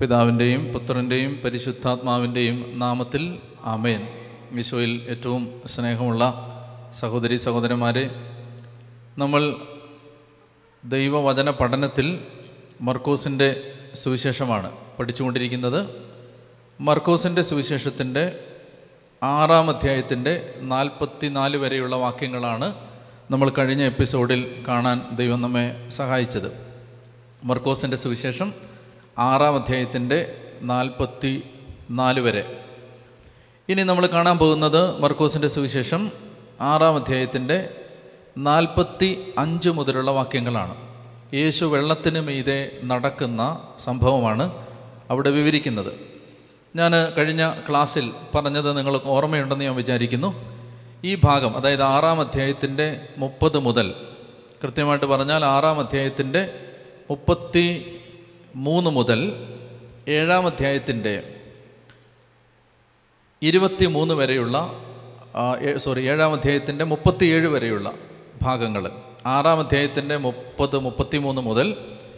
പിതാവിന്റെയും പുത്രന്റെയും പരിശുദ്ധാത്മാവിന്റെയും നാമത്തിൽ ആമേൻ. ഈശോയിൽ ഏറ്റവും സ്നേഹമുള്ള സഹോദരി സഹോദരന്മാരെ നമ്മൾ ദൈവവചന പഠനത്തിൽ മർക്കോസിന്റെ സുവിശേഷമാണ് പഠിച്ചുകൊണ്ടിരിക്കുന്നത്. മർക്കോസിന്റെ സുവിശേഷത്തിന്റെ ആറാം അധ്യായത്തിന്റെ നാൽപ്പത്തി നാല് വരെയുള്ള വാക്യങ്ങളാണ് നമ്മൾ കഴിഞ്ഞ എപ്പിസോഡിൽ കാണാൻ ദൈവം നമ്മെ സഹായിച്ചത്. മർക്കോസിന്റെ സുവിശേഷം ആറാം അധ്യായത്തിന്റെ നാൽപ്പത്തി നാല് വരെ. ഇനി നമ്മൾ കാണാൻ പോകുന്നത് മർക്കോസിന്റെ സുവിശേഷം ആറാം അധ്യായത്തിന്റെ നാൽപ്പത്തി അഞ്ച് മുതലുള്ള വാക്യങ്ങളാണ്. യേശു വെള്ളത്തിന് മീതെ നടക്കുന്ന സംഭവമാണ് അവിടെ വിവരിക്കുന്നത്. ഞാൻ കഴിഞ്ഞ ക്ലാസ്സിൽ പറഞ്ഞത് നിങ്ങൾക്ക് ഓർമ്മയുണ്ടെന്ന് ഞാൻ വിചാരിക്കുന്നു. ഈ ഭാഗം അതായത് ആറാം അധ്യായത്തിന്റെ മുപ്പത് മുതൽ കൃത്യമായിട്ട് പറഞ്ഞാൽ ആറാം അധ്യായത്തിന്റെ മുപ്പത്തി മൂന്ന് മുതൽ ഏഴാം അധ്യായത്തിന്റെ ഇരുപത്തി മൂന്ന് വരെയുള്ള സോറി ഏഴാം അധ്യായത്തിന്റെ മുപ്പത്തിയേഴ് വരെയുള്ള ഭാഗങ്ങൾ. ആറാം അധ്യായത്തിന്റെ മുപ്പത് മുപ്പത്തിമൂന്ന് മുതൽ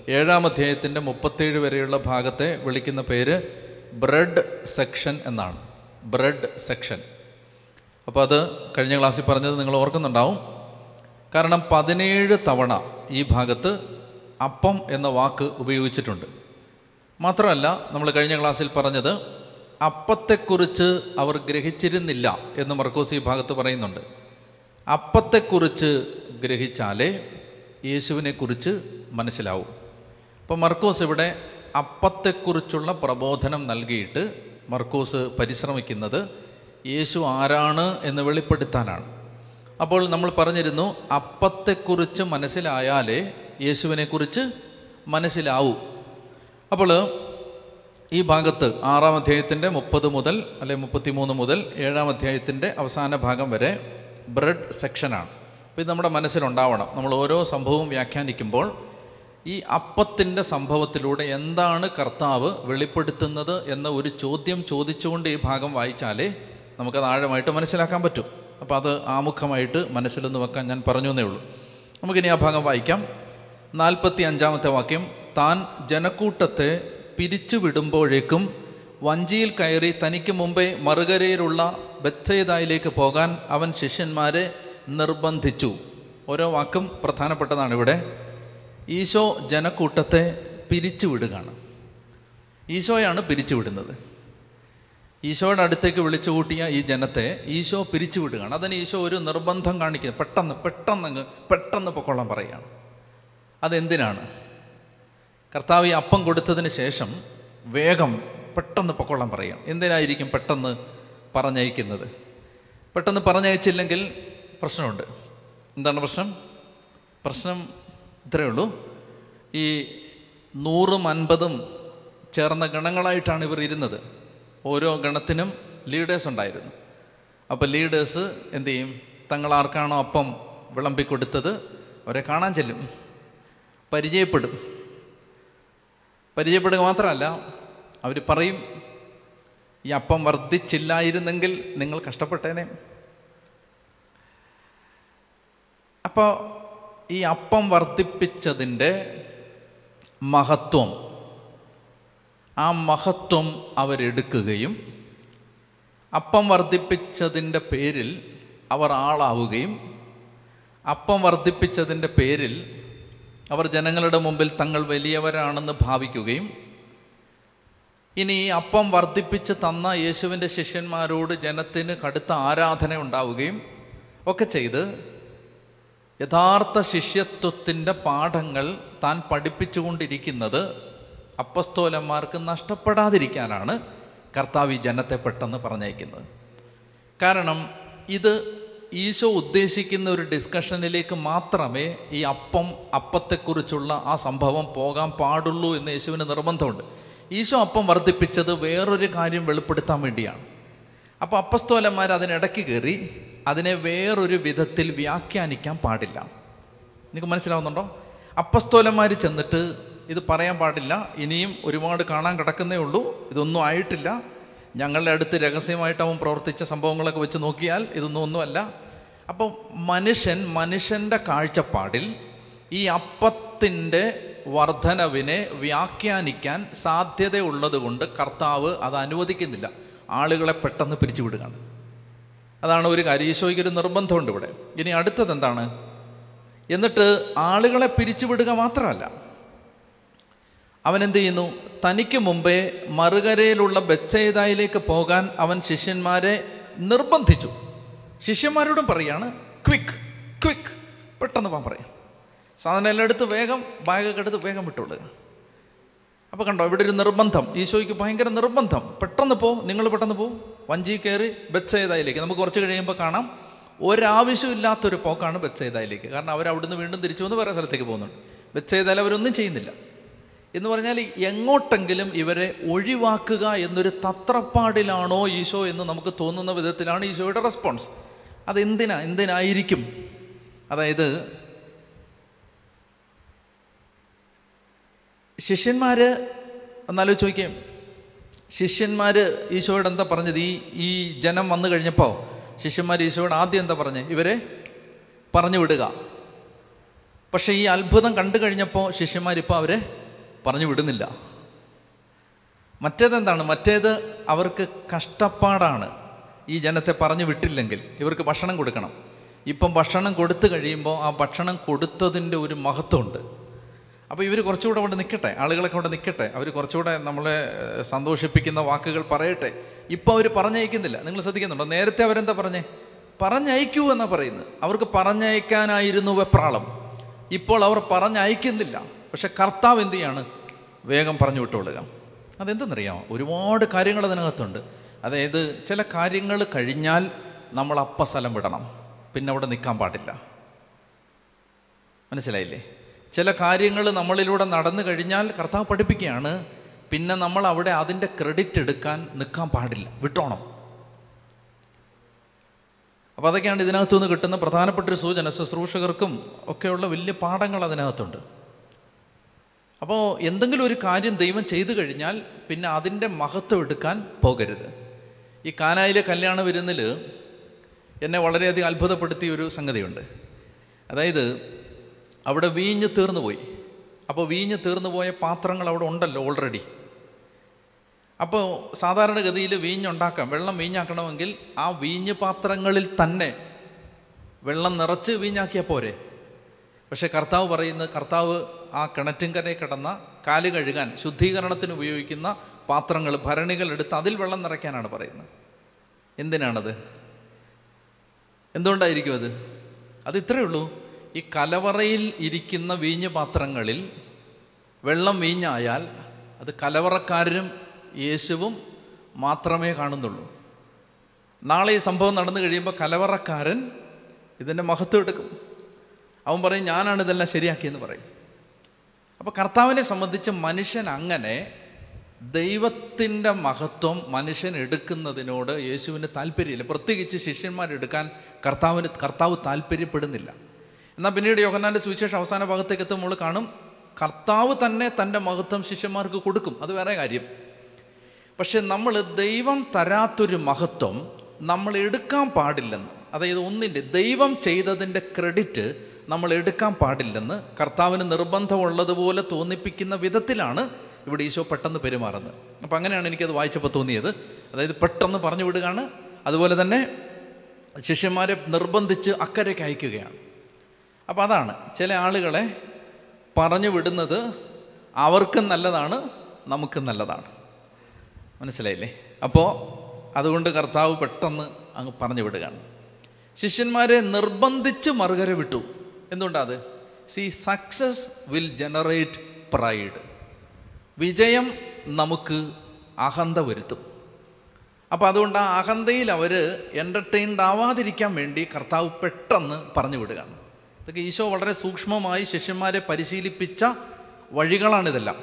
ഏഴാം അധ്യായത്തിന്റെ മുപ്പത്തേഴ് വരെയുള്ള ഭാഗത്തെ വിളിക്കുന്ന പേര് ബ്രെഡ് സെക്ഷൻ എന്നാണ്. Bread section. അപ്പോൾ അത് കഴിഞ്ഞ ക്ലാസ്സിൽ പറഞ്ഞത് നിങ്ങൾ ഓർക്കുന്നുണ്ടാവും. കാരണം പതിനേഴ് തവണ ഈ ഭാഗത്ത് അപ്പം എന്ന വാക്ക് ഉപയോഗിച്ചിട്ടുണ്ട്. മാത്രമല്ല നമ്മൾ കഴിഞ്ഞ ക്ലാസ്സിൽ പറഞ്ഞത് അപ്പത്തെക്കുറിച്ച് അവർ ഗ്രഹിച്ചിരുന്നില്ല എന്ന് മർക്കോസ് ഈ ഭാഗത്ത് പറയുന്നുണ്ട്. അപ്പത്തെക്കുറിച്ച് ഗ്രഹിച്ചാലേ യേശുവിനെക്കുറിച്ച് മനസ്സിലാവും. അപ്പോൾ മർക്കോസ് ഇവിടെ അപ്പത്തെക്കുറിച്ചുള്ള പ്രബോധനം നൽകിയിട്ട് മർക്കോസ് പരിശ്രമിക്കുന്നത് യേശു ആരാണ് എന്ന് വെളിപ്പെടുത്താനാണ്. അപ്പോൾ നമ്മൾ പറഞ്ഞിരുന്നു അപ്പത്തെക്കുറിച്ച് മനസ്സിലായാലേ യേശുവിനെക്കുറിച്ച് മനസ്സിലാവൂ. അപ്പോൾ ഈ ഭാഗത്ത് ആറാം അധ്യായത്തിന്റെ മുപ്പത് മുതൽ അല്ലെ മുപ്പത്തിമൂന്ന് മുതൽ ഏഴാം അധ്യായത്തിന്റെ അവസാന ഭാഗം വരെ ബ്രെഡ് സെക്ഷനാണ്. അപ്പോൾ ഇത് നമ്മുടെ മനസ്സിലുണ്ടാവണം. നമ്മൾ ഓരോ സംഭവവും വ്യാഖ്യാനിക്കുമ്പോൾ ഈ അപ്പത്തിന്റെ സംഭവത്തിലൂടെ എന്താണ് കർത്താവ് വെളിപ്പെടുത്തുന്നത് എന്ന ഒരു ചോദ്യം ചോദിച്ചുകൊണ്ട് ഈ ഭാഗം വായിച്ചാലേ നമുക്കത് ആഴമായിട്ട് മനസ്സിലാക്കാൻ പറ്റും. അപ്പോൾ അത് ആമുഖമായിട്ട് മനസ്സിലൊന്ന് വെക്കാൻ ഞാൻ പറഞ്ഞു എന്നേ ഉള്ളൂ. നമുക്കിനി ആ ഭാഗം വായിക്കാം. നാൽപ്പത്തി അഞ്ചാമത്തെ വാക്യം താൻ ജനക്കൂട്ടത്തെ പിരിച്ചുവിടുമ്പോഴേക്കും വഞ്ചിയിൽ കയറി തനിക്ക് മുമ്പേ മറുകരയിലുള്ള ബച്ചയതായിലേക്ക് പോകാൻ അവൻ ശിഷ്യന്മാരെ നിർബന്ധിച്ചു. ഓരോ വാക്കും പ്രധാനപ്പെട്ടതാണ് ഇവിടെ. ഈശോ ജനക്കൂട്ടത്തെ പിരിച്ചുവിടുകയാണ്. ഈശോയാണ് പിരിച്ചുവിടുന്നത്. ഈശോയുടെ അടുത്തേക്ക് വിളിച്ചു കൂട്ടിയ ഈ ജനത്തെ ഈശോ പിരിച്ചുവിടുകയാണ്. അതിന് ഈശോ ഒരു നിർബന്ധം കാണിക്കുന്നത് പെട്ടെന്ന് പെട്ടെന്ന് പെട്ടെന്ന് പൊക്കോളം പറയുകയാണ്. അതെന്തിനാണ്? കർത്താവ് ഈ അപ്പം കൊടുത്തതിന് ശേഷം വേഗം പെട്ടെന്ന് പൊക്കോളാൻ പറയാം. എന്തിനായിരിക്കും പെട്ടെന്ന് പറഞ്ഞയക്കുന്നത്? പെട്ടെന്ന് പറഞ്ഞയച്ചില്ലെങ്കിൽ പ്രശ്നമുണ്ട്. എന്താണ് പ്രശ്നം? പ്രശ്നം ഇത്രയേ ഉള്ളൂ. ഈ നൂറും അൻപതും ചേർന്ന ഗണങ്ങളായിട്ടാണ് ഇവർ ഇരുന്നത്. ഓരോ ഗണത്തിനും ലീഡേഴ്സ് ഉണ്ടായിരുന്നു. അപ്പോൾ ലീഡേഴ്സ് എന്തു ചെയ്യും? തങ്ങൾ ആർക്കാണോ അപ്പം വിളമ്പിക്കൊടുത്തത്? അവരെ കാണാൻ ചെല്ലും. പരിചയപ്പെടും. പരിചയപ്പെടുക മാത്രമല്ല അവർ പറയും ഈ അപ്പം വർദ്ധിച്ചില്ലായിരുന്നെങ്കിൽ നിങ്ങൾ കഷ്ടപ്പെട്ടേനെ. അപ്പോൾ ഈ അപ്പം വർദ്ധിപ്പിച്ചതിന്റെ മഹത്വം ആ മഹത്വം അവരെടുക്കുകയും അപ്പം വർദ്ധിപ്പിച്ചതിന്റെ പേരിൽ അവർ ആളാവുകയും അപ്പം വർദ്ധിപ്പിച്ചതിന്റെ പേരിൽ അവർ ജനങ്ങളുടെ മുമ്പിൽ തങ്ങൾ വലിയവരാണെന്ന് ഭാവിക്കുകയും ഇനി അപ്പം വർദ്ധിപ്പിച്ച് തന്ന യേശുവിന്റെ ശിഷ്യന്മാരോട് ജനത്തിന് കടുത്ത ആരാധന ഉണ്ടാവുകയും ഒക്കെ ചെയ്ത് യഥാർത്ഥ ശിഷ്യത്വത്തിന്റെ പാഠങ്ങൾ താൻ പഠിപ്പിച്ചുകൊണ്ടിരിക്കുന്നത് അപ്പസ്തോലന്മാർക്ക് നഷ്ടപ്പെടാതിരിക്കാനാണ് കർത്താവ് ഈ ജനത്തെ പെട്ടെന്ന് പറഞ്ഞയക്കുന്നത്. കാരണം ഇത് ഈശോ ഉദ്ദേശിക്കുന്ന ഒരു ഡിസ്കഷനിലേക്ക് മാത്രമേ ഈ അപ്പം അപ്പത്തെക്കുറിച്ചുള്ള ആ സംഭവം പോകാൻ പാടുള്ളൂ എന്ന് യേശുവിന് നിർബന്ധമുണ്ട്. ഈശോ അപ്പം വർദ്ധിപ്പിച്ചത് വേറൊരു കാര്യം വെളിപ്പെടുത്താൻ വേണ്ടിയാണ്. അപ്പോൾ അപ്പസ്തോലന്മാർ അതിനിടയ്ക്ക് കയറി അതിനെ വേറൊരു വിധത്തിൽ വ്യാഖ്യാനിക്കാൻ പാടില്ല. നിങ്ങൾക്ക് മനസ്സിലാവുന്നുണ്ടോ? അപ്പസ്തോലന്മാർ ചെന്നിട്ട് ഇത് പറയാൻ പാടില്ല ഇനിയും ഒരുപാട് കാണാൻ കിടക്കുന്നേ ഉള്ളൂ ഇതൊന്നും ആയിട്ടില്ല ഞങ്ങളുടെ അടുത്ത് രഹസ്യമായിട്ട് അവൻ പ്രവർത്തിച്ച സംഭവങ്ങളൊക്കെ വെച്ച് നോക്കിയാൽ ഇതൊന്നും ഒന്നുമല്ല. അപ്പം മനുഷ്യൻ മനുഷ്യന്റെ കാഴ്ചപ്പാടിൽ ഈ അപ്പത്തിന്റെ വർധനവിനെ വ്യാഖ്യാനിക്കാൻ സാധ്യതയുള്ളത് കൊണ്ട് കർത്താവ് അത് അനുവദിക്കുന്നില്ല. ആളുകളെ പെട്ടെന്ന് പിരിച്ചുവിടുകയാണ്. അതാണ് ഒരു കാര്യം. ഈശോയ്ക്ക് ഒരു നിർബന്ധമുണ്ട് ഇവിടെ. ഇനി അടുത്തത് എന്താണ്? എന്നിട്ട് ആളുകളെ പിരിച്ചുവിടുക മാത്രമല്ല. അവൻ എന്ത് ചെയ്യുന്നു തനിക്ക് മുമ്പേ മറുകരയിലുള്ള ബച്ചേതായിലേക്ക് പോകാൻ അവൻ ശിഷ്യന്മാരെ നിർബന്ധിച്ചു. ശിഷ്യന്മാരോടും പറയാണ് ക്വിക്ക് ക്വിക്ക് പെട്ടെന്ന് പോകാൻ പറയും. സാധനം എല്ലാം എടുത്ത് വേഗം ബാഗൊക്കെ എടുത്ത് വേഗം വിട്ടുകൊള്ളുക അപ്പോൾ കണ്ടോ ഇവിടെ ഒരു നിർബന്ധം. ഈശോയ്ക്ക് ഭയങ്കര നിർബന്ധം. പെട്ടെന്ന് പോ നിങ്ങൾ പെട്ടെന്ന് പോ. വഞ്ചി കയറി ബച്ചേതായിലേക്ക് നമുക്ക് കുറച്ച് കഴിയുമ്പോൾ കാണാം. ഒരാവശ്യമില്ലാത്തൊരു പോക്കാണ് ബച്ചേതായിലേക്ക് കാരണം അവർ അവിടുന്ന് വീണ്ടും തിരിച്ചു വന്ന് വേറെ സ്ഥലത്തേക്ക് പോകുന്നുണ്ട്. ബെച്ചേതായാലും അവരൊന്നും ചെയ്യുന്നില്ല. എന്ന് പറഞ്ഞാൽ എങ്ങോട്ടെങ്കിലും ഇവരെ ഒഴിവാക്കുക എന്നൊരു തത്രപ്പാടിലാണോ ഈശോ എന്ന് നമുക്ക് തോന്നുന്ന വിധത്തിലാണ് ഈശോയുടെ റെസ്പോൺസ്. അതെന്തിനാ? എന്തിനായിരിക്കും? അതായത് ശിഷ്യന്മാർ എന്നാലോ ചോദിക്കാം ശിഷ്യന്മാർ ഈശോയോട് എന്താ പറഞ്ഞത്? ഈ ഈ ജനം വന്നു കഴിഞ്ഞപ്പോൾ ശിഷ്യന്മാർ ഈശോയോട് ആദ്യം എന്താ പറഞ്ഞത് ഇവരെ പറഞ്ഞു വിടുക. പക്ഷേ ഈ അത്ഭുതം കണ്ടു കഴിഞ്ഞപ്പോൾ ശിഷ്യന്മാരിപ്പോൾ അവരെ പറഞ്ഞു വിടുന്നില്ല. മറ്റേതെന്താണ്? മറ്റേത് അവർക്ക് കഷ്ടപ്പാടാണ്. ഈ ജനത്തെ പറഞ്ഞു വിട്ടില്ലെങ്കിൽ ഇവർക്ക് ഭക്ഷണം കൊടുക്കണം. ഇപ്പം ഭക്ഷണം കൊടുത്തു കഴിയുമ്പോൾ ആ ഭക്ഷണം കൊടുത്തതിന്റെ ഒരു മഹത്വമുണ്ട്. അപ്പോൾ ഇവർ കുറച്ചുകൂടെ കൊണ്ട് നിൽക്കട്ടെ? ആളുകളൊക്കെ അവിടെ നിൽക്കട്ടെ? അവർ കുറച്ചുകൂടെ നമ്മളെ സന്തോഷിപ്പിക്കുന്ന വാക്കുകൾ പറയട്ടെ? ഇപ്പോൾ അവർ പറഞ്ഞയക്കുന്നില്ല. നിങ്ങൾ ശ്രദ്ധിക്കുന്നുണ്ടോ? നേരത്തെ അവരെന്താ പറഞ്ഞേ? പറഞ്ഞയക്കൂ എന്നാണ് പറയുന്നത്. അവർക്ക് പറഞ്ഞയക്കാനായിരുന്നു വെപ്രാളം. ഇപ്പോൾ അവർ പറഞ്ഞയക്കുന്നില്ല. പക്ഷെ കർത്താവ് എന്ത് ചെയ്യാണ്? വേഗം പറഞ്ഞു വിട്ടുകൊള്ളുക അതെന്തെന്നറിയാമോ? ഒരുപാട് കാര്യങ്ങൾ അതിനകത്തുണ്ട്. അതായത് ചില കാര്യങ്ങൾ കഴിഞ്ഞാൽ നമ്മൾ അപ്പ സ്ഥലം വിടണം. പിന്നെ അവിടെ നിൽക്കാൻ പാടില്ല. മനസ്സിലായില്ലേ? ചില കാര്യങ്ങൾ നമ്മളിലൂടെ നടന്നു കഴിഞ്ഞാൽ കർത്താവ് പഠിപ്പിക്കുകയാണ് പിന്നെ നമ്മൾ അവിടെ അതിന്റെ ക്രെഡിറ്റ് എടുക്കാൻ നിൽക്കാൻ പാടില്ല. വിട്ടോണം. അപ്പോൾ അതൊക്കെയാണ് ഇതിനകത്തുനിന്ന് കിട്ടുന്ന പ്രധാനപ്പെട്ട ഒരു സൂചന. ശുശ്രൂഷകർക്കും ഒക്കെയുള്ള വലിയ പാഠങ്ങൾ അതിനകത്തുണ്ട്. അപ്പോൾ എന്തെങ്കിലും ഒരു കാര്യം ദൈവം ചെയ്തു കഴിഞ്ഞാൽ പിന്നെ അതിന്റെ മഹത്വം എടുക്കാൻ പോകരുത്. ഈ കാനായിലെ കല്യാണ വിരുന്നിൽ എന്നെ വളരെയധികം അത്ഭുതപ്പെടുത്തിയ ഒരു സംഗതിയുണ്ട്. അതായത് അവിടെ വീഞ്ഞ് തീർന്നു പോയി. അപ്പോൾ വീഞ്ഞ് തീർന്നു പോയ പാത്രങ്ങൾ അവിടെ ഉണ്ടല്ലോ ഓൾറെഡി അപ്പോൾ സാധാരണഗതിയിൽ വീഞ്ഞുണ്ടാക്കാം വെള്ളം വീഞ്ഞാക്കണമെങ്കിൽ ആ വീഞ്ഞ് പാത്രങ്ങളിൽ തന്നെ വെള്ളം നിറച്ച് വീഞ്ഞാക്കിയാൽ പോരെ? പക്ഷേ കർത്താവ് പറയുന്നത് കർത്താവ് ആ കിണറ്റിൻകരയിൽ കിടന്ന കാൽ കഴുകാൻ ശുദ്ധീകരണത്തിന് ഉപയോഗിക്കുന്ന പാത്രങ്ങൾ ഭരണികൾ എടുത്ത് അതിൽ വെള്ളം നിറയ്ക്കാനാണ് പറയുന്നത്. എന്തിനാണത്? എന്തുകൊണ്ടായിരിക്കും അത്? അത് ഇത്രയേ ഉള്ളൂ. ഈ കലവറയിൽ ഇരിക്കുന്ന വീഞ്ഞ് പാത്രങ്ങളിൽ വെള്ളം വീഞ്ഞായാൽ അത് കലവറക്കാരനും യേശുവും മാത്രമേ കാണുന്നുള്ളൂ. നാളെ ഈ സംഭവം നടന്നു കഴിയുമ്പോൾ കലവറക്കാരൻ ഇതിന്റെ മഹത്വം എടുക്കും. അവൻ പറയും ഞാനാണ് ഇതെല്ലാം ശരിയാക്കിയെന്ന് പറയും. അപ്പോൾ കർത്താവിനെ സംബന്ധിച്ച് മനുഷ്യൻ അങ്ങനെ ദൈവത്തിന്റെ മഹത്വം മനുഷ്യൻ എടുക്കുന്നതിനോട് യേശുവിന് താല്പര്യമില്ല. പ്രത്യേകിച്ച് ശിഷ്യന്മാരെടുക്കാൻ കർത്താവിന് കർത്താവ് താല്പര്യപ്പെടുന്നില്ല. എന്നാൽ പിന്നീട് യോഹന്നാന്റെ സുവിശേഷം അവസാന ഭാഗത്തേക്ക് എത്തുമ്പോൾ കാണും കർത്താവ് തന്നെ തന്റെ മഹത്വം ശിഷ്യന്മാർക്ക് കൊടുക്കും. അത് വേറെ കാര്യം. പക്ഷെ നമ്മൾ ദൈവം തരാത്തൊരു മഹത്വം നമ്മൾ എടുക്കാൻ പാടില്ലെന്ന് അതായത് ഒന്നിന്റെ ദൈവം ചെയ്തതിന്റെ ക്രെഡിറ്റ് നമ്മൾ എടുക്കാൻ പാടില്ലെന്ന് കർത്താവിന് നിർബന്ധമുള്ളതുപോലെ തോന്നിപ്പിക്കുന്ന വിധത്തിലാണ് ഇവിടെ ഈശോ പെട്ടെന്ന് പെരുമാറുന്നത്. അപ്പം അങ്ങനെയാണ് എനിക്കത് വായിച്ചപ്പോൾ തോന്നിയത്. അതായത് പെട്ടെന്ന് പറഞ്ഞു വിടുകയാണ്. അതുപോലെ തന്നെ ശിഷ്യന്മാരെ നിർബന്ധിച്ച് അക്കരയ്ക്ക് അയക്കുകയാണ്. അപ്പോൾ അതാണ് ചില ആളുകളെ പറഞ്ഞു വിടുന്നത് അവർക്കും നല്ലതാണ് നമുക്കും നല്ലതാണ്. മനസ്സിലായില്ലേ? അപ്പോൾ അതുകൊണ്ട് കർത്താവ് പെട്ടെന്ന് അങ്ങ് പറഞ്ഞു വിടുകയാണ്. ശിഷ്യന്മാരെ നിർബന്ധിച്ച് മറുകര വിട്ടു. എന്തുകൊണ്ടത് see success will generate pride വിജയം നമുക്ക് അഹന്ത വരുത്തും. അപ്പോൾ അതുകൊണ്ട് ആ അഹന്തയിൽ അവർ എന്റർടൈൻഡ് ആവാതിരിക്കാൻ വേണ്ടി കർത്താവ് പെട്ടെന്ന് പറഞ്ഞു വിടുകയാണ്. ഇതൊക്കെ ഈശോ വളരെ സൂക്ഷ്മമായി ശിഷ്യന്മാരെ പരിശീലിപ്പിച്ച വഴികളാണിതെല്ലാം.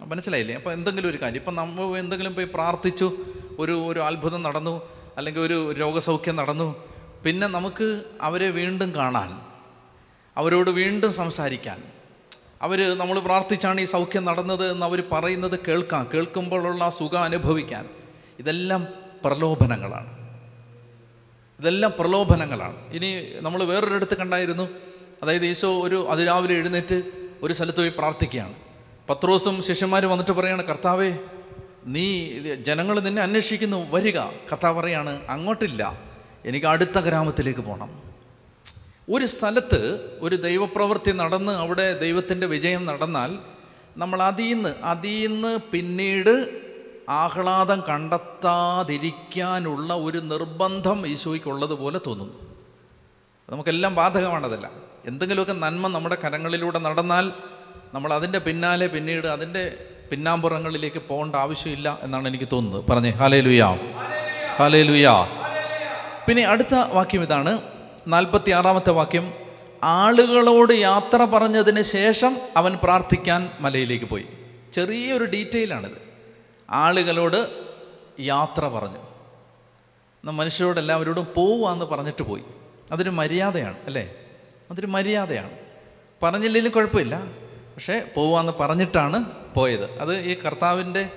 മനസ്സിലായില്ലേ? അപ്പോൾ എന്തെങ്കിലും ഒരു കാര്യം. ഇപ്പം നമ്മൾ എന്തെങ്കിലും പോയി പ്രാർത്ഥിച്ചു ഒരു ഒരു അത്ഭുതം നടന്നു അല്ലെങ്കിൽ ഒരു രോഗസൗഖ്യം നടന്നു പിന്നെ നമുക്ക് അവരെ വീണ്ടും കാണാൻ അവരോട് വീണ്ടും സംസാരിക്കാൻ. അവർ നമ്മൾ പ്രാർത്ഥിച്ചാണ് ഈ സൗഖ്യം നടന്നത് എന്ന് അവർ പറയുന്നത് കേൾക്കാം. കേൾക്കുമ്പോഴുള്ള സുഖം അനുഭവിക്കാൻ. ഇതെല്ലാം പ്രലോഭനങ്ങളാണ്. ഇതെല്ലാം പ്രലോഭനങ്ങളാണ്. ഇനി നമ്മൾ വേറൊരിടത്ത് കണ്ടായിരുന്നു. അതായത് ഈശോ ഒരു അതിരാവിലെ എഴുന്നേറ്റ് ഒരു സ്ഥലത്ത് പോയി പ്രാർത്ഥിക്കുകയാണ്. പത്രോസും ശിഷ്യന്മാരും വന്നിട്ട് പറയാണ് കർത്താവേ നീ ജനങ്ങൾ നിന്നെ അന്വേഷിക്കുന്നു. വരിക. കർത്താവ് പറയാണ് അങ്ങോട്ടില്ല. എനിക്ക് അടുത്ത ഗ്രാമത്തിലേക്ക് പോകണം ഒരു സ്ഥലത്ത് ഒരു ദൈവപ്രവൃത്തി നടന്ന് അവിടെ ദൈവത്തിന്റെ വിജയം നടന്നാൽ നമ്മൾ അതിൽ നിന്ന് പിന്നീട് ആഹ്ലാദം കണ്ടെത്താതിരിക്കാനുള്ള ഒരു നിർബന്ധം ഈശോയ്ക്കുള്ളതുപോലെ തോന്നുന്നു. നമുക്കെല്ലാം ബാധകമാണതല്ല. എന്തെങ്കിലുമൊക്കെ നന്മ നമ്മുടെ കരങ്ങളിലൂടെ നടന്നാൽ നമ്മൾ അതിന്റെ പിന്നാലെ പിന്നീട് അതിന്റെ പിന്നാമ്പുറങ്ങളിലേക്ക് പോകേണ്ട ആവശ്യമില്ല എന്നാണ് എനിക്ക് തോന്നുന്നത്. പറഞ്ഞേ ഹാലേ ലുയാ ഹാലേ ലുയാ പിന്നെ അടുത്ത വാക്യം ഇതാണ്. നാൽപ്പത്തി ആറാമത്തെ വാക്യം ആളുകളോട് യാത്ര പറഞ്ഞതിന് ശേഷം അവൻ പ്രാർത്ഥിക്കാൻ മലയിലേക്ക് പോയി. ചെറിയൊരു ഡീറ്റെയിലാണിത്. ആളുകളോട് യാത്ര പറഞ്ഞു. മനുഷ്യരോട് എല്ലാവരോടും പോവാന്ന് പറഞ്ഞിട്ട് പോയി. അതൊരു മര്യാദയാണ് അല്ലേ? അതൊരു മര്യാദയാണ്. പറഞ്ഞില്ലെങ്കിലും കുഴപ്പമില്ല. പക്ഷേ പോവാന്ന് പറഞ്ഞിട്ടാണ് പോയത്. അത് ഈ കർത്താവിന്റെ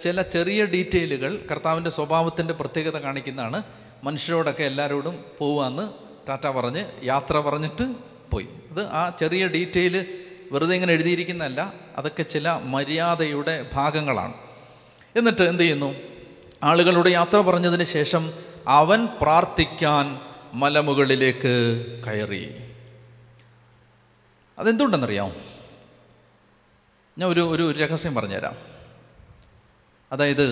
ചില ചെറിയ ഡീറ്റെയിലുകൾ കർത്താവിന്റെ സ്വഭാവത്തിന്റെ പ്രത്യേകത കാണിക്കുന്നതാണ് മനുഷ്യരോടൊക്കെ എല്ലാവരോടും പോവാന്ന് ടാറ്റ പറഞ്ഞ് യാത്ര പറഞ്ഞിട്ട് പോയി. ഇത് ആ ചെറിയ ഡീറ്റെയിൽ വെറുതെ ഇങ്ങനെ എഴുതിയിരിക്കുന്നതല്ല അതൊക്കെ ചില മര്യാദയുടെ ഭാഗങ്ങളാണ്. എന്നിട്ട് എന്ത് ചെയ്യുന്നു? ആളുകളോട് യാത്ര പറഞ്ഞതിന് ശേഷം അവൻ പ്രാർത്ഥിക്കാൻ മലമുകളിലേക്ക് കയറി. അതെന്തുകൊണ്ടെന്നറിയാം ഞാൻ ഒരു ഒരു രഹസ്യം പറഞ്ഞുതരാം. അതായത്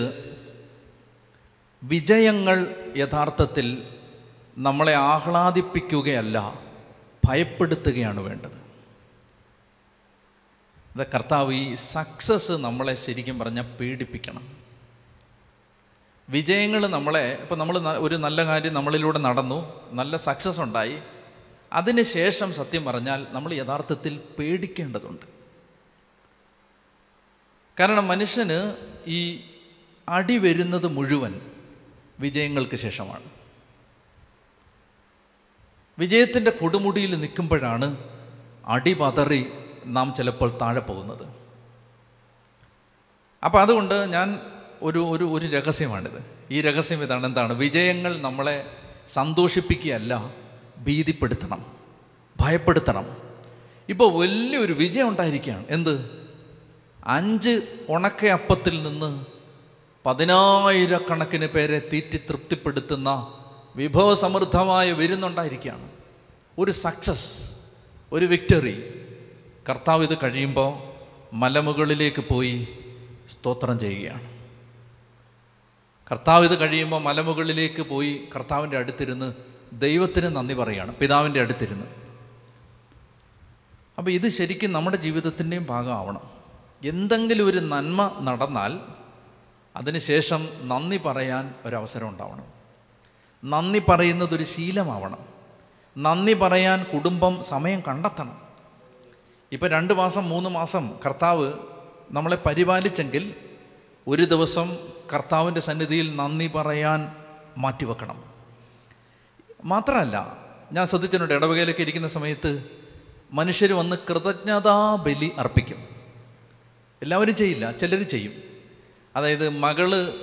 വിജയങ്ങൾ യഥാർത്ഥത്തിൽ നമ്മളെ ആഹ്ലാദിപ്പിക്കുകയല്ല ഭയപ്പെടുത്തുകയാണ് വേണ്ടത്. ഇത് കർത്താവ് ഈ സക്സസ് നമ്മളെ ശരിക്കും പറഞ്ഞാൽ പേടിപ്പിക്കണം. വിജയങ്ങൾ നമ്മളെ ഇപ്പം നമ്മൾ ഒരു നല്ല കാര്യം നമ്മളിലൂടെ നടന്നു നല്ല സക്സസ് ഉണ്ടായി അതിനുശേഷം സത്യം പറഞ്ഞാൽ നമ്മൾ യഥാർത്ഥത്തിൽ പേടിക്കേണ്ടതുണ്ട്. കാരണം മനുഷ്യന് ഈ അടി വരുന്നത് മുഴുവൻ വിജയങ്ങൾക്ക് ശേഷമാണ്. വിജയത്തിന്റെ കൊടുമുടിയിൽ നിൽക്കുമ്പോഴാണ് അടിപതറി നാം ചിലപ്പോൾ താഴെ പോകുന്നത്. അപ്പം അതുകൊണ്ട് ഞാൻ ഒരു ഒരു ഒരു രഹസ്യമാണിത്. ഈ രഹസ്യം ഇതാണ്. എന്താണ്? വിജയങ്ങൾ നമ്മളെ സന്തോഷിപ്പിക്കുകയല്ല ഭീതിപ്പെടുത്തണം ഭയപ്പെടുത്തണം. ഇപ്പോൾ വലിയൊരു വിജയം ഉണ്ടായിരിക്കുകയാണ്. എന്ത്? അഞ്ച് ഉണക്കയപ്പത്തിൽ നിന്ന് പതിനായിരക്കണക്കിന് പേരെ തീറ്റി തൃപ്തിപ്പെടുത്തുന്ന വിഭവസമൃദ്ധമായ വിരുന്നുണ്ടായിരിക്കുകയാണ്. ഒരു സക്സസ് ഒരു വിക്ടറി കർത്താവ് ഇത് കഴിയുമ്പോൾ മലമുകളിലേക്ക് പോയി സ്തോത്രം ചെയ്യുകയാണ്. കർത്താവ് ഇത് കഴിയുമ്പോൾ മലമുകളിലേക്ക് പോയി കർത്താവിന്റെ അടുത്തിരുന്ന് ദൈവത്തിന് നന്ദി പറയുകയാണ് പിതാവിന്റെ അടുത്തിരുന്ന്. അപ്പോൾ ഇത് ശരിക്കും നമ്മുടെ ജീവിതത്തിന്റെയും ഭാഗമാവണം. എന്തെങ്കിലും ഒരു നന്മ നടന്നാൽ അതിനുശേഷം നന്ദി പറയാൻ ഒരവസരം ഉണ്ടാവണം. നന്ദി പറയുന്നതൊരു ശീലമാവണം. നന്ദി പറയാൻ കുടുംബം സമയം കണ്ടെത്തണം. ഇപ്പം രണ്ട് മാസം മൂന്ന് മാസം കർത്താവ് നമ്മളെ പരിപാലിച്ചെങ്കിൽ ഒരു ദിവസം കർത്താവിന്റെ സന്നിധിയിൽ നന്ദി പറയാൻ മാറ്റിവെക്കണം. മാത്രമല്ല ഞാൻ ശ്രദ്ധിച്ചിട്ടുണ്ട് ഇടവകയിലൊക്കെ ഇരിക്കുന്ന സമയത്ത് മനുഷ്യർ വന്ന് കൃതജ്ഞതാ ബലി അർപ്പിക്കും. എല്ലാവരും ചെയ്യില്ല ചിലർ ചെയ്യും. അതായത് മകൾ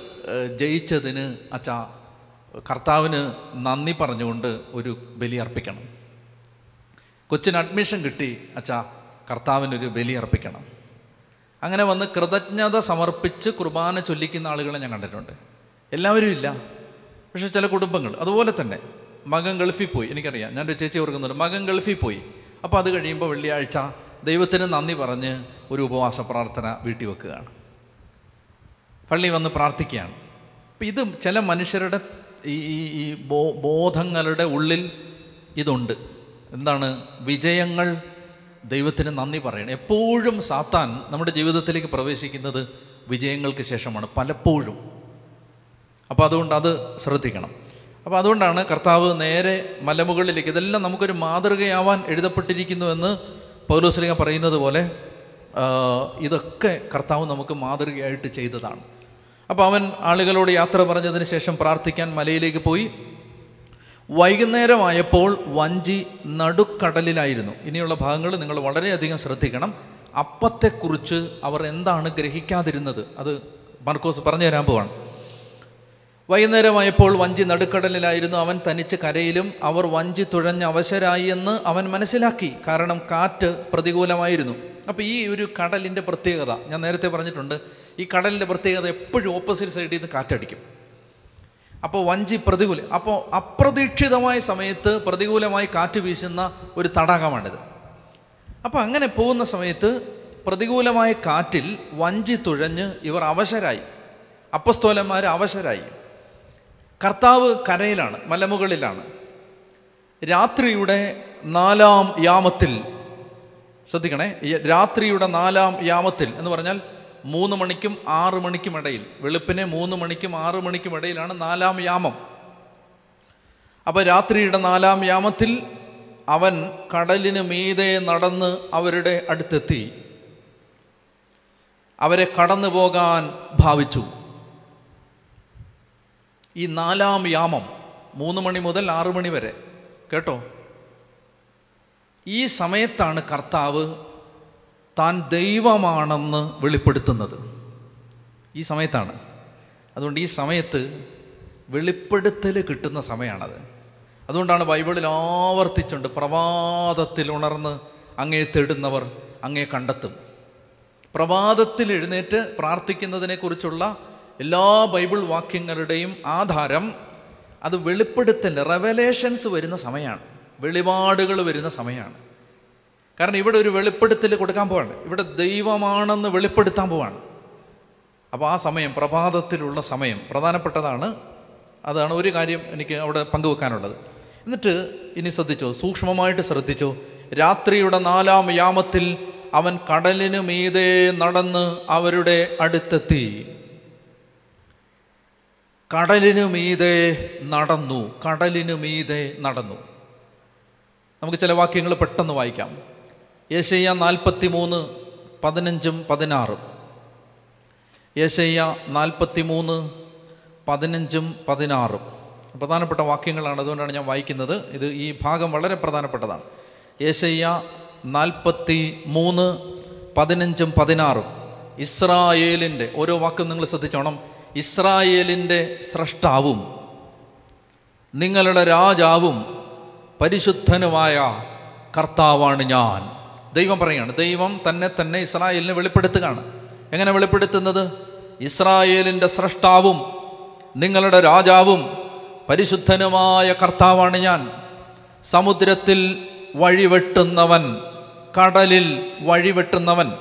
ജയിച്ചതിന് അച്ഛാ കർത്താവിന് നന്ദി പറഞ്ഞുകൊണ്ട് ഒരു ബലി അർപ്പിക്കണം. കൊച്ചിന് അഡ്മിഷൻ കിട്ടി അച്ഛാ കർത്താവിനൊരു ബലി അർപ്പിക്കണം. അങ്ങനെ വന്ന് കൃതജ്ഞത സമർപ്പിച്ച് കുർബാന ചൊല്ലിക്കുന്ന ആളുകളെ ഞാൻ കണ്ടിട്ടുണ്ട്. എല്ലാവരും ഇല്ല. പക്ഷേ ചില കുടുംബങ്ങൾ അതുപോലെ തന്നെ മകൻ ഗൾഫിൽ പോയി എനിക്കറിയാം ഞാനൊരു ചേച്ചി ഓർക്കുന്നുണ്ട് മകൻ ഗൾഫിൽ പോയി. അപ്പോൾ അത് കഴിയുമ്പോൾ വെള്ളിയാഴ്ച ദൈവത്തിന് നന്ദി പറഞ്ഞ് ഒരു ഉപവാസ പ്രാർത്ഥന വീട്ടിൽ വെക്കുകയാണ്. പള്ളി വന്ന് പ്രാർത്ഥിക്കുകയാണ്. അപ്പം ഇത് ചില മനുഷ്യരുടെ ഈ ഈ ബോ ബോധങ്ങളുടെ ഉള്ളിൽ ഇതുണ്ട്. എന്താണ്? വിജയങ്ങൾ ദൈവത്തിന് നന്ദി പറയണം. എപ്പോഴും സാത്താൻ നമ്മുടെ ജീവിതത്തിലേക്ക് പ്രവേശിക്കുന്നത് വിജയങ്ങൾക്ക് ശേഷമാണ് പലപ്പോഴും. അപ്പോൾ അതുകൊണ്ട് അത് ശ്രദ്ധിക്കണം. അപ്പോൾ അതുകൊണ്ടാണ് കർത്താവ് നേരെ മലമുകളിലേക്ക് ഇതെല്ലാം നമുക്കൊരു മാതൃകയാവാൻ എഴുതപ്പെട്ടിരിക്കുന്നുവെന്ന് പൗലോസ്ലിംഗ പറയുന്നത് പോലെ ഇതൊക്കെ കർത്താവ് നമുക്ക് മാതൃകയായിട്ട് ചെയ്തതാണ്. അപ്പോൾ അവൻ ആളുകളോട് യാത്ര പറഞ്ഞതിന് ശേഷം പ്രാർത്ഥിക്കാൻ മലയിലേക്ക് പോയി. വൈകുന്നേരമായപ്പോൾ വഞ്ചി നടുക്കടലിലായിരുന്നു. ഇനിയുള്ള ഭാഗങ്ങൾ നിങ്ങൾ വളരെയധികം ശ്രദ്ധിക്കണം. അപ്പത്തെക്കുറിച്ച് അവർ എന്താണ് ഗ്രഹിക്കാതിരുന്നത്? അത് മർക്കോസ് പറഞ്ഞു തരാൻ പോവാണ്. വൈകുന്നേരമായപ്പോൾ വഞ്ചി നടുക്കടലിലായിരുന്നു. അവൻ തനിച്ച് കരയിലും അവർ വഞ്ചി തുഴഞ്ഞ് അവശരായി എന്ന് അവൻ മനസ്സിലാക്കി. കാരണം കാറ്റ് പ്രതികൂലമായിരുന്നു. അപ്പോൾ ഈ ഒരു കടലിന്റെ പ്രത്യേകത ഞാൻ നേരത്തെ പറഞ്ഞിട്ടുണ്ട്. ഈ കടലിന്റെ പ്രത്യേകത എപ്പോഴും ഓപ്പോസിറ്റ് സൈഡിൽ നിന്ന് കാറ്റടിക്കും. അപ്പോൾ വഞ്ചി പ്രതികൂല അപ്പോൾ അപ്രതീക്ഷിതമായ സമയത്ത് പ്രതികൂലമായി കാറ്റ് വീശുന്ന ഒരു തടാകമാണിത്. അപ്പോൾ അങ്ങനെ പോകുന്ന സമയത്ത് പ്രതികൂലമായ കാറ്റിൽ വഞ്ചി തുഴഞ്ഞ് ഇവർ അവശരായി. അപ്പസ്തോലന്മാർ അവശരായി. കർത്താവ് കരയിലാണ് മലമുകളിലാണ്. രാത്രിയുടെ നാലാം യാമത്തിൽ ശ്രദ്ധിക്കണേ രാത്രിയുടെ നാലാം യാമത്തിൽ എന്ന് പറഞ്ഞാൽ മൂന്ന് മണിക്കും ആറ് മണിക്കും ഇടയിൽ. വെളുപ്പിനെ മൂന്ന് മണിക്കും ആറ് മണിക്കും ഇടയിലാണ് നാലാം യാമം. അപ്പോൾ രാത്രിയുടെ നാലാം യാമത്തിൽ അവൻ കടലിന് മീതെ നടന്ന് അവരുടെ അടുത്തെത്തി. അവരെ കടന്നു പോകാൻ ഭാവിച്ചു. ഈ നാലാം യാമം മൂന്ന് മണി മുതൽ ആറു മണി വരെ. കേട്ടോ? ഈ സമയത്താണ് കർത്താവ് താൻ ദൈവമാണെന്ന് വെളിപ്പെടുത്തുന്നത്. ഈ സമയത്താണ്. അതുകൊണ്ട് ഈ സമയത്ത് വെളിപ്പെടുത്തൽ കിട്ടുന്ന സമയമാണത്. അതുകൊണ്ടാണ് ബൈബിളിൽ ആവർത്തിച്ചുണ്ട് പ്രഭാതത്തിൽ ഉണർന്ന് അങ്ങേ തേടുന്നവർ അങ്ങേ കണ്ടെത്തും. പ്രഭാതത്തിൽ എഴുന്നേറ്റ് പ്രാർത്ഥിക്കുന്നതിനെക്കുറിച്ചുള്ള എല്ലാ ബൈബിൾ വാക്യങ്ങളുടെയും ആധാരം അത് വെളിപ്പെടുത്തൽ റെവലേഷൻസ് വരുന്ന സമയമാണ്. വെളിപാടുകൾ വരുന്ന സമയമാണ്. കാരണം ഇവിടെ ഒരു വെളിപ്പെടുത്തൽ കൊടുക്കാൻ പോവാണ്. ഇവിടെ ദൈവമാണെന്ന് വെളിപ്പെടുത്താൻ പോവാണ്. അപ്പോൾ ആ സമയം പ്രഭാതത്തിലുള്ള സമയം പ്രധാനപ്പെട്ടതാണ്. അതാണ് ഒരു കാര്യം എനിക്ക് അവിടെ പങ്കുവെക്കാനുള്ളത്. എന്നിട്ട് ഇനി ശ്രദ്ധിച്ചോ സൂക്ഷ്മമായിട്ട് ശ്രദ്ധിച്ചോ. രാത്രിയുടെ നാലാം യാമത്തിൽ അവൻ കടലിന് മീതെ നടന്ന് അവരുടെ അടുത്തെത്തി. കടലിനു മീതെ നടന്നു കടലിനു മീതെ നടന്നു. നമുക്ക് ചില വാക്യങ്ങൾ പെട്ടെന്ന് വായിക്കാം. യേശയ്യ നാൽപ്പത്തി മൂന്ന് പതിനഞ്ചും പതിനാറും. യേശയ്യ നാൽപ്പത്തി മൂന്ന് പതിനഞ്ചും പതിനാറും. പ്രധാനപ്പെട്ട വാക്യങ്ങളാണ് അതുകൊണ്ടാണ് ഞാൻ വായിക്കുന്നത്. ഇത് ഈ ഭാഗം വളരെ പ്രധാനപ്പെട്ടതാണ്. യേശയ്യ നാൽപ്പത്തി മൂന്ന് പതിനഞ്ചും പതിനാറും. ഇസ്രായേലിന്റെ ഓരോ വാക്കും നിങ്ങൾ ശ്രദ്ധിച്ചോണം. ഇസ്രായേലിന്റെ സ്രഷ്ടാവും നിങ്ങളുടെ രാജാവും പരിശുദ്ധനുമായ കർത്താവാണ് ഞാൻ. ദൈവം പറയുകയാണ് ദൈവം തന്നെ തന്നെ ഇസ്രായേലിനെ വെളിപ്പെടുത്തുകയാണ്. എങ്ങനെ വെളിപ്പെടുത്തുന്നത്? ഇസ്രായേലിന്റെ സ്രഷ്ടാവും നിങ്ങളുടെ രാജാവും പരിശുദ്ധനുമായ കർത്താവാണ് ഞാൻ. സമുദ്രത്തിൽ വഴിവെട്ടുന്നവൻ കടലിൽ വഴിവെട്ടുന്നവൻ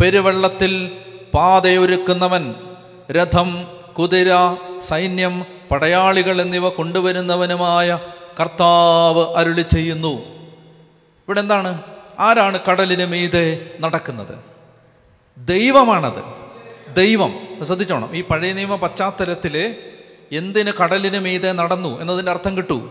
പെരുവെള്ളത്തിൽ പാതയൊരുക്കുന്നവൻ രഥം കുതിര സൈന്യം പടയാളികൾ എന്നിവ കൊണ്ടുവരുന്നവനുമായ കർത്താവ് അരുളി ചെയ്യുന്നു ഇവിടെ എന്താണ് ആരാണ് കടലിന് മീതെ നടക്കുന്നത്? ദൈവമാണത്. ദൈവം. ശ്രദ്ധിച്ചോണം. ഈ പഴയ നിയമ പശ്ചാത്തലത്തിൽ എന്തിന് കടലിന് മീതെ നടന്നു എന്നതിന്റെ അർത്ഥം കിട്ടു.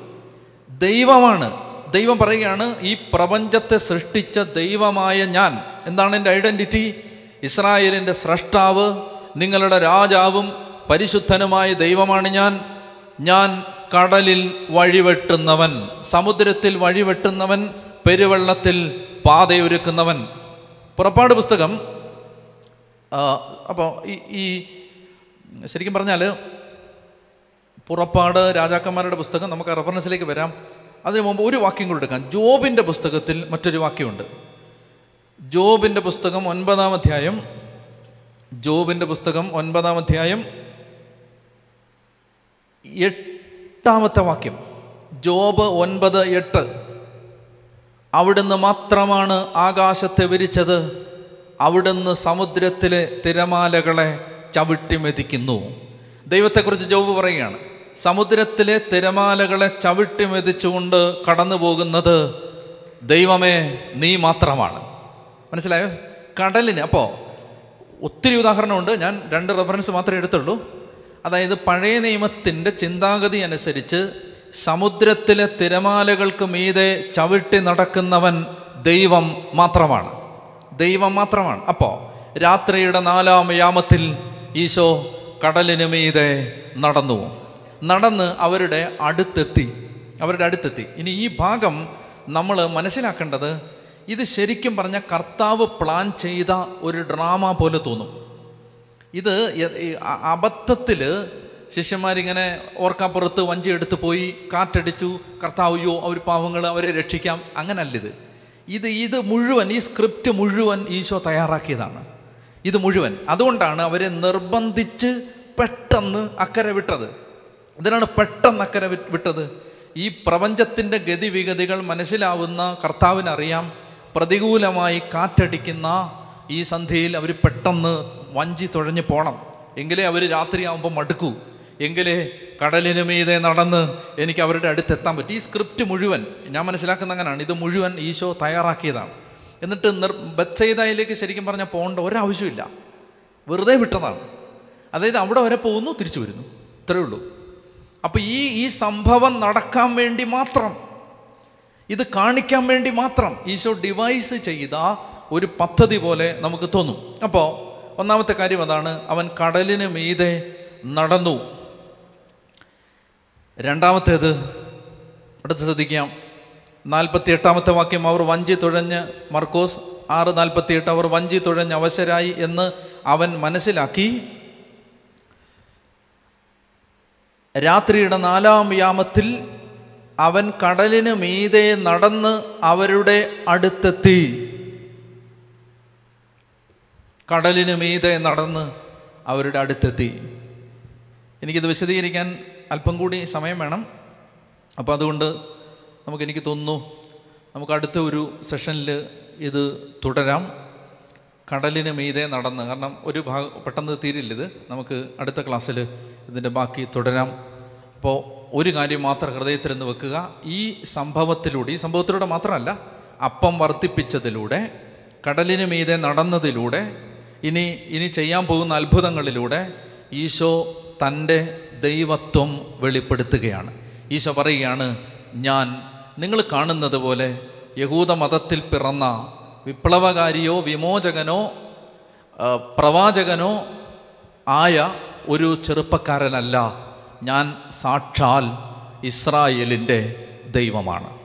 ദൈവമാണ്. ദൈവം പറയുകയാണ് ഈ പ്രപഞ്ചത്തെ സൃഷ്ടിച്ച ദൈവമായ ഞാൻ. എന്താണ് എന്റെ ഐഡന്റിറ്റി ഇസ്രായേലിന്റെ സ്രഷ്ടാവ് നിങ്ങളുടെ രാജാവും പരിശുദ്ധനുമായ ദൈവമാണ് ഞാൻ. ഞാൻ കടലിൽ വഴിവെട്ടുന്നവൻ സമുദ്രത്തിൽ വഴിവെട്ടുന്നവൻ പെരുവെള്ളത്തിൽ പാതയൊരുക്കുന്നവൻ. പുറപ്പാട് പുസ്തകം അപ്പോൾ ഈ ഈ ശരിക്കും പറഞ്ഞാൽ പുറപ്പാട് രാജാക്കന്മാരുടെ പുസ്തകം നമുക്ക് റെഫറൻസിലേക്ക് വരാം. അതിനു മുമ്പ് ഒരു വാക്യം കൂടെ എടുക്കാം. ജോബിന്റെ പുസ്തകത്തിൽ മറ്റൊരു വാക്യമുണ്ട്. ജോബിന്റെ പുസ്തകം ഒൻപതാം അധ്യായം. ജോബിന്റെ പുസ്തകം ഒൻപതാം അധ്യായം. എട്ടാമത്തെ വാക്യം. ജോബ് ഒൻപത് എട്ട്. അവിടുന്ന് മാത്രമാണ് ആകാശത്തെ വിരിച്ചത്. അവിടുന്ന് സമുദ്രത്തിലെ തിരമാലകളെ ചവിട്ടി മെതിക്കുന്നു. ദൈവത്തെക്കുറിച്ച് ജോബ് പറയുകയാണ്. സമുദ്രത്തിലെ തിരമാലകളെ ചവിട്ടി മെതിച്ചുകൊണ്ട് കടന്നു പോകുന്നത് ദൈവമേ നീ മാത്രമാണ്. മനസ്സിലായോ? കടലിന് അപ്പോൾ ഒത്തിരി ഉദാഹരണമുണ്ട്. ഞാൻ രണ്ട് റെഫറൻസ് മാത്രമേ എടുത്തുള്ളൂ. അതായത് പഴയ നിയമത്തിന്റെ ചിന്താഗതി അനുസരിച്ച് സമുദ്രത്തിലെ തിരമാലകൾക്ക് മീതെ ചവിട്ടി നടക്കുന്നവൻ ദൈവം മാത്രമാണ്. ദൈവം മാത്രമാണ്. അപ്പോൾ രാത്രിയുടെ നാലാം യാമത്തിൽ ഈശോ കടലിന് മീതെ നടന്നു. നടന്ന് അവരുടെ അടുത്തെത്തി. അവരുടെ അടുത്തെത്തി. ഇനി ഈ ഭാഗം നമ്മൾ മനസ്സിലാക്കേണ്ടത് ഇത് ശരിക്കും പറഞ്ഞ കർത്താവ് പ്ലാൻ ചെയ്ത ഒരു ഡ്രാമ പോലെ തോന്നും. ഇത് അബദ്ധത്തിൽ ശിഷ്യന്മാരിങ്ങനെ ഓർക്കാപ്പുറത്ത് വഞ്ചി എടുത്തു പോയി കാറ്റടിച്ചു കർത്താവയ്യോ അവർ പാവങ്ങൾ അവരെ രക്ഷിക്കാം. അങ്ങനല്ലിത്. ഇത് ഇത് മുഴുവൻ ഈ സ്ക്രിപ്റ്റ് മുഴുവൻ ഈശോ തയ്യാറാക്കിയതാണ്. ഇത് മുഴുവൻ. അതുകൊണ്ടാണ് അവരെ നിർബന്ധിച്ച് പെട്ടെന്ന് അക്കരെ വിട്ടത്. ഇതിനാണ് പെട്ടെന്ന് അക്കരെ വിട്ടത്? ഈ പ്രപഞ്ചത്തിന്റെ ഗതിവിഗതികൾ മനസ്സിലാവുന്ന കർത്താവിനറിയാം. പ്രതികൂലമായി കാറ്റടിക്കുന്ന ഈ സന്ധ്യയിൽ അവർ പെട്ടെന്ന് വഞ്ചി തുഴഞ്ഞു പോകണം എങ്കിലേ അവർ രാത്രിയാവുമ്പോൾ മടുക്കൂ. എങ്കിലേ കടലിന് മീതെ നടന്ന് എനിക്ക് അവരുടെ അടുത്തെത്താൻ പറ്റും. ഈ സ്ക്രിപ്റ്റ് മുഴുവൻ ഞാൻ മനസ്സിലാക്കുന്ന അങ്ങനെയാണ് ഇത് മുഴുവൻ ഈശോ തയ്യാറാക്കിയതാണ്. എന്നിട്ട് നിർ ബച്ചയിലേക്ക് ശരിക്കും പറഞ്ഞാൽ പോകേണ്ട ഒരാവശ്യമില്ല വെറുതെ വിട്ടതാണ്. അതായത് അവിടെ വരെ പോകുന്നു തിരിച്ചു വരുന്നു. ഇത്രയേ ഉള്ളൂ. അപ്പോൾ ഈ ഈ സംഭവം നടക്കാൻ വേണ്ടി മാത്രം ഇത് കാണിക്കാൻ വേണ്ടി മാത്രം ഈശോ ഡിവൈസ് ചെയ്ത ഒരു പദ്ധതി പോലെ നമുക്ക് തോന്നും. അപ്പോൾ ഒന്നാമത്തെ കാര്യം അതാണ്. അവൻ കടലിന് മീതെ നടന്നു. രണ്ടാമത്തേത് അടുത്ത് ശ്രദ്ധിക്കാം. നാൽപ്പത്തി എട്ടാമത്തെ വാക്യം അവർ വഞ്ചി തുഴഞ്ഞ് മർക്കോസ് ആറ് നാൽപ്പത്തി എട്ട് അവർ വഞ്ചി തുഴഞ്ഞ് അവശരായി എന്ന് അവൻ മനസ്സിലാക്കി. രാത്രിയുടെ നാലാം യാമത്തിൽ അവൻ കടലിന് മീതെ നടന്ന് അവരുടെ അടുത്തെത്തി. കടലിന് മീതെ നടന്ന് അവരുടെ അടുത്തെത്തി. എനിക്കിത് വിശദീകരിക്കാൻ അല്പം കൂടി സമയം വേണം. അപ്പോൾ അതുകൊണ്ട് നമുക്ക് എനിക്ക് തോന്നുന്നു നമുക്ക് അടുത്ത ഒരു സെഷനിൽ ഇത് തുടരാം. കടലിന് മീതെ നടന്ന് കാരണം ഒരു ഭാഗം പെട്ടെന്ന് തീരില്ലിത് നമുക്ക് അടുത്ത ക്ലാസ്സിൽ ഇതിന്റെ ബാക്കി തുടരാം. അപ്പോൾ ഒരു കാര്യം മാത്രം ഹൃദയത്തിൽ നിന്ന് വെക്കുക. ഈ സംഭവത്തിലൂടെ ഈ സംഭവത്തിലൂടെ മാത്രമല്ല അപ്പം വർദ്ധിപ്പിച്ചതിലൂടെ കടലിന് മീതെ നടന്നതിലൂടെ ഇനി ഇനി ചെയ്യാൻ പോകുന്ന അത്ഭുതങ്ങളിലൂടെ ഈശോ തന്റെ ദൈവത്വം വെളിപ്പെടുത്തുകയാണ്. ഈശോ പറയുകയാണ് ഞാൻ നിങ്ങൾ കാണുന്നത് പോലെ യഹൂദ മതത്തിൽ പിറന്ന വിപ്ലവകാരിയോ വിമോചകനോ പ്രവാചകനോ ആയ ഒരു ചെറുപ്പക്കാരനല്ല. ഞാൻ സാക്ഷാൽ ഇസ്രായേലിന്റെ ദൈവമാണ്.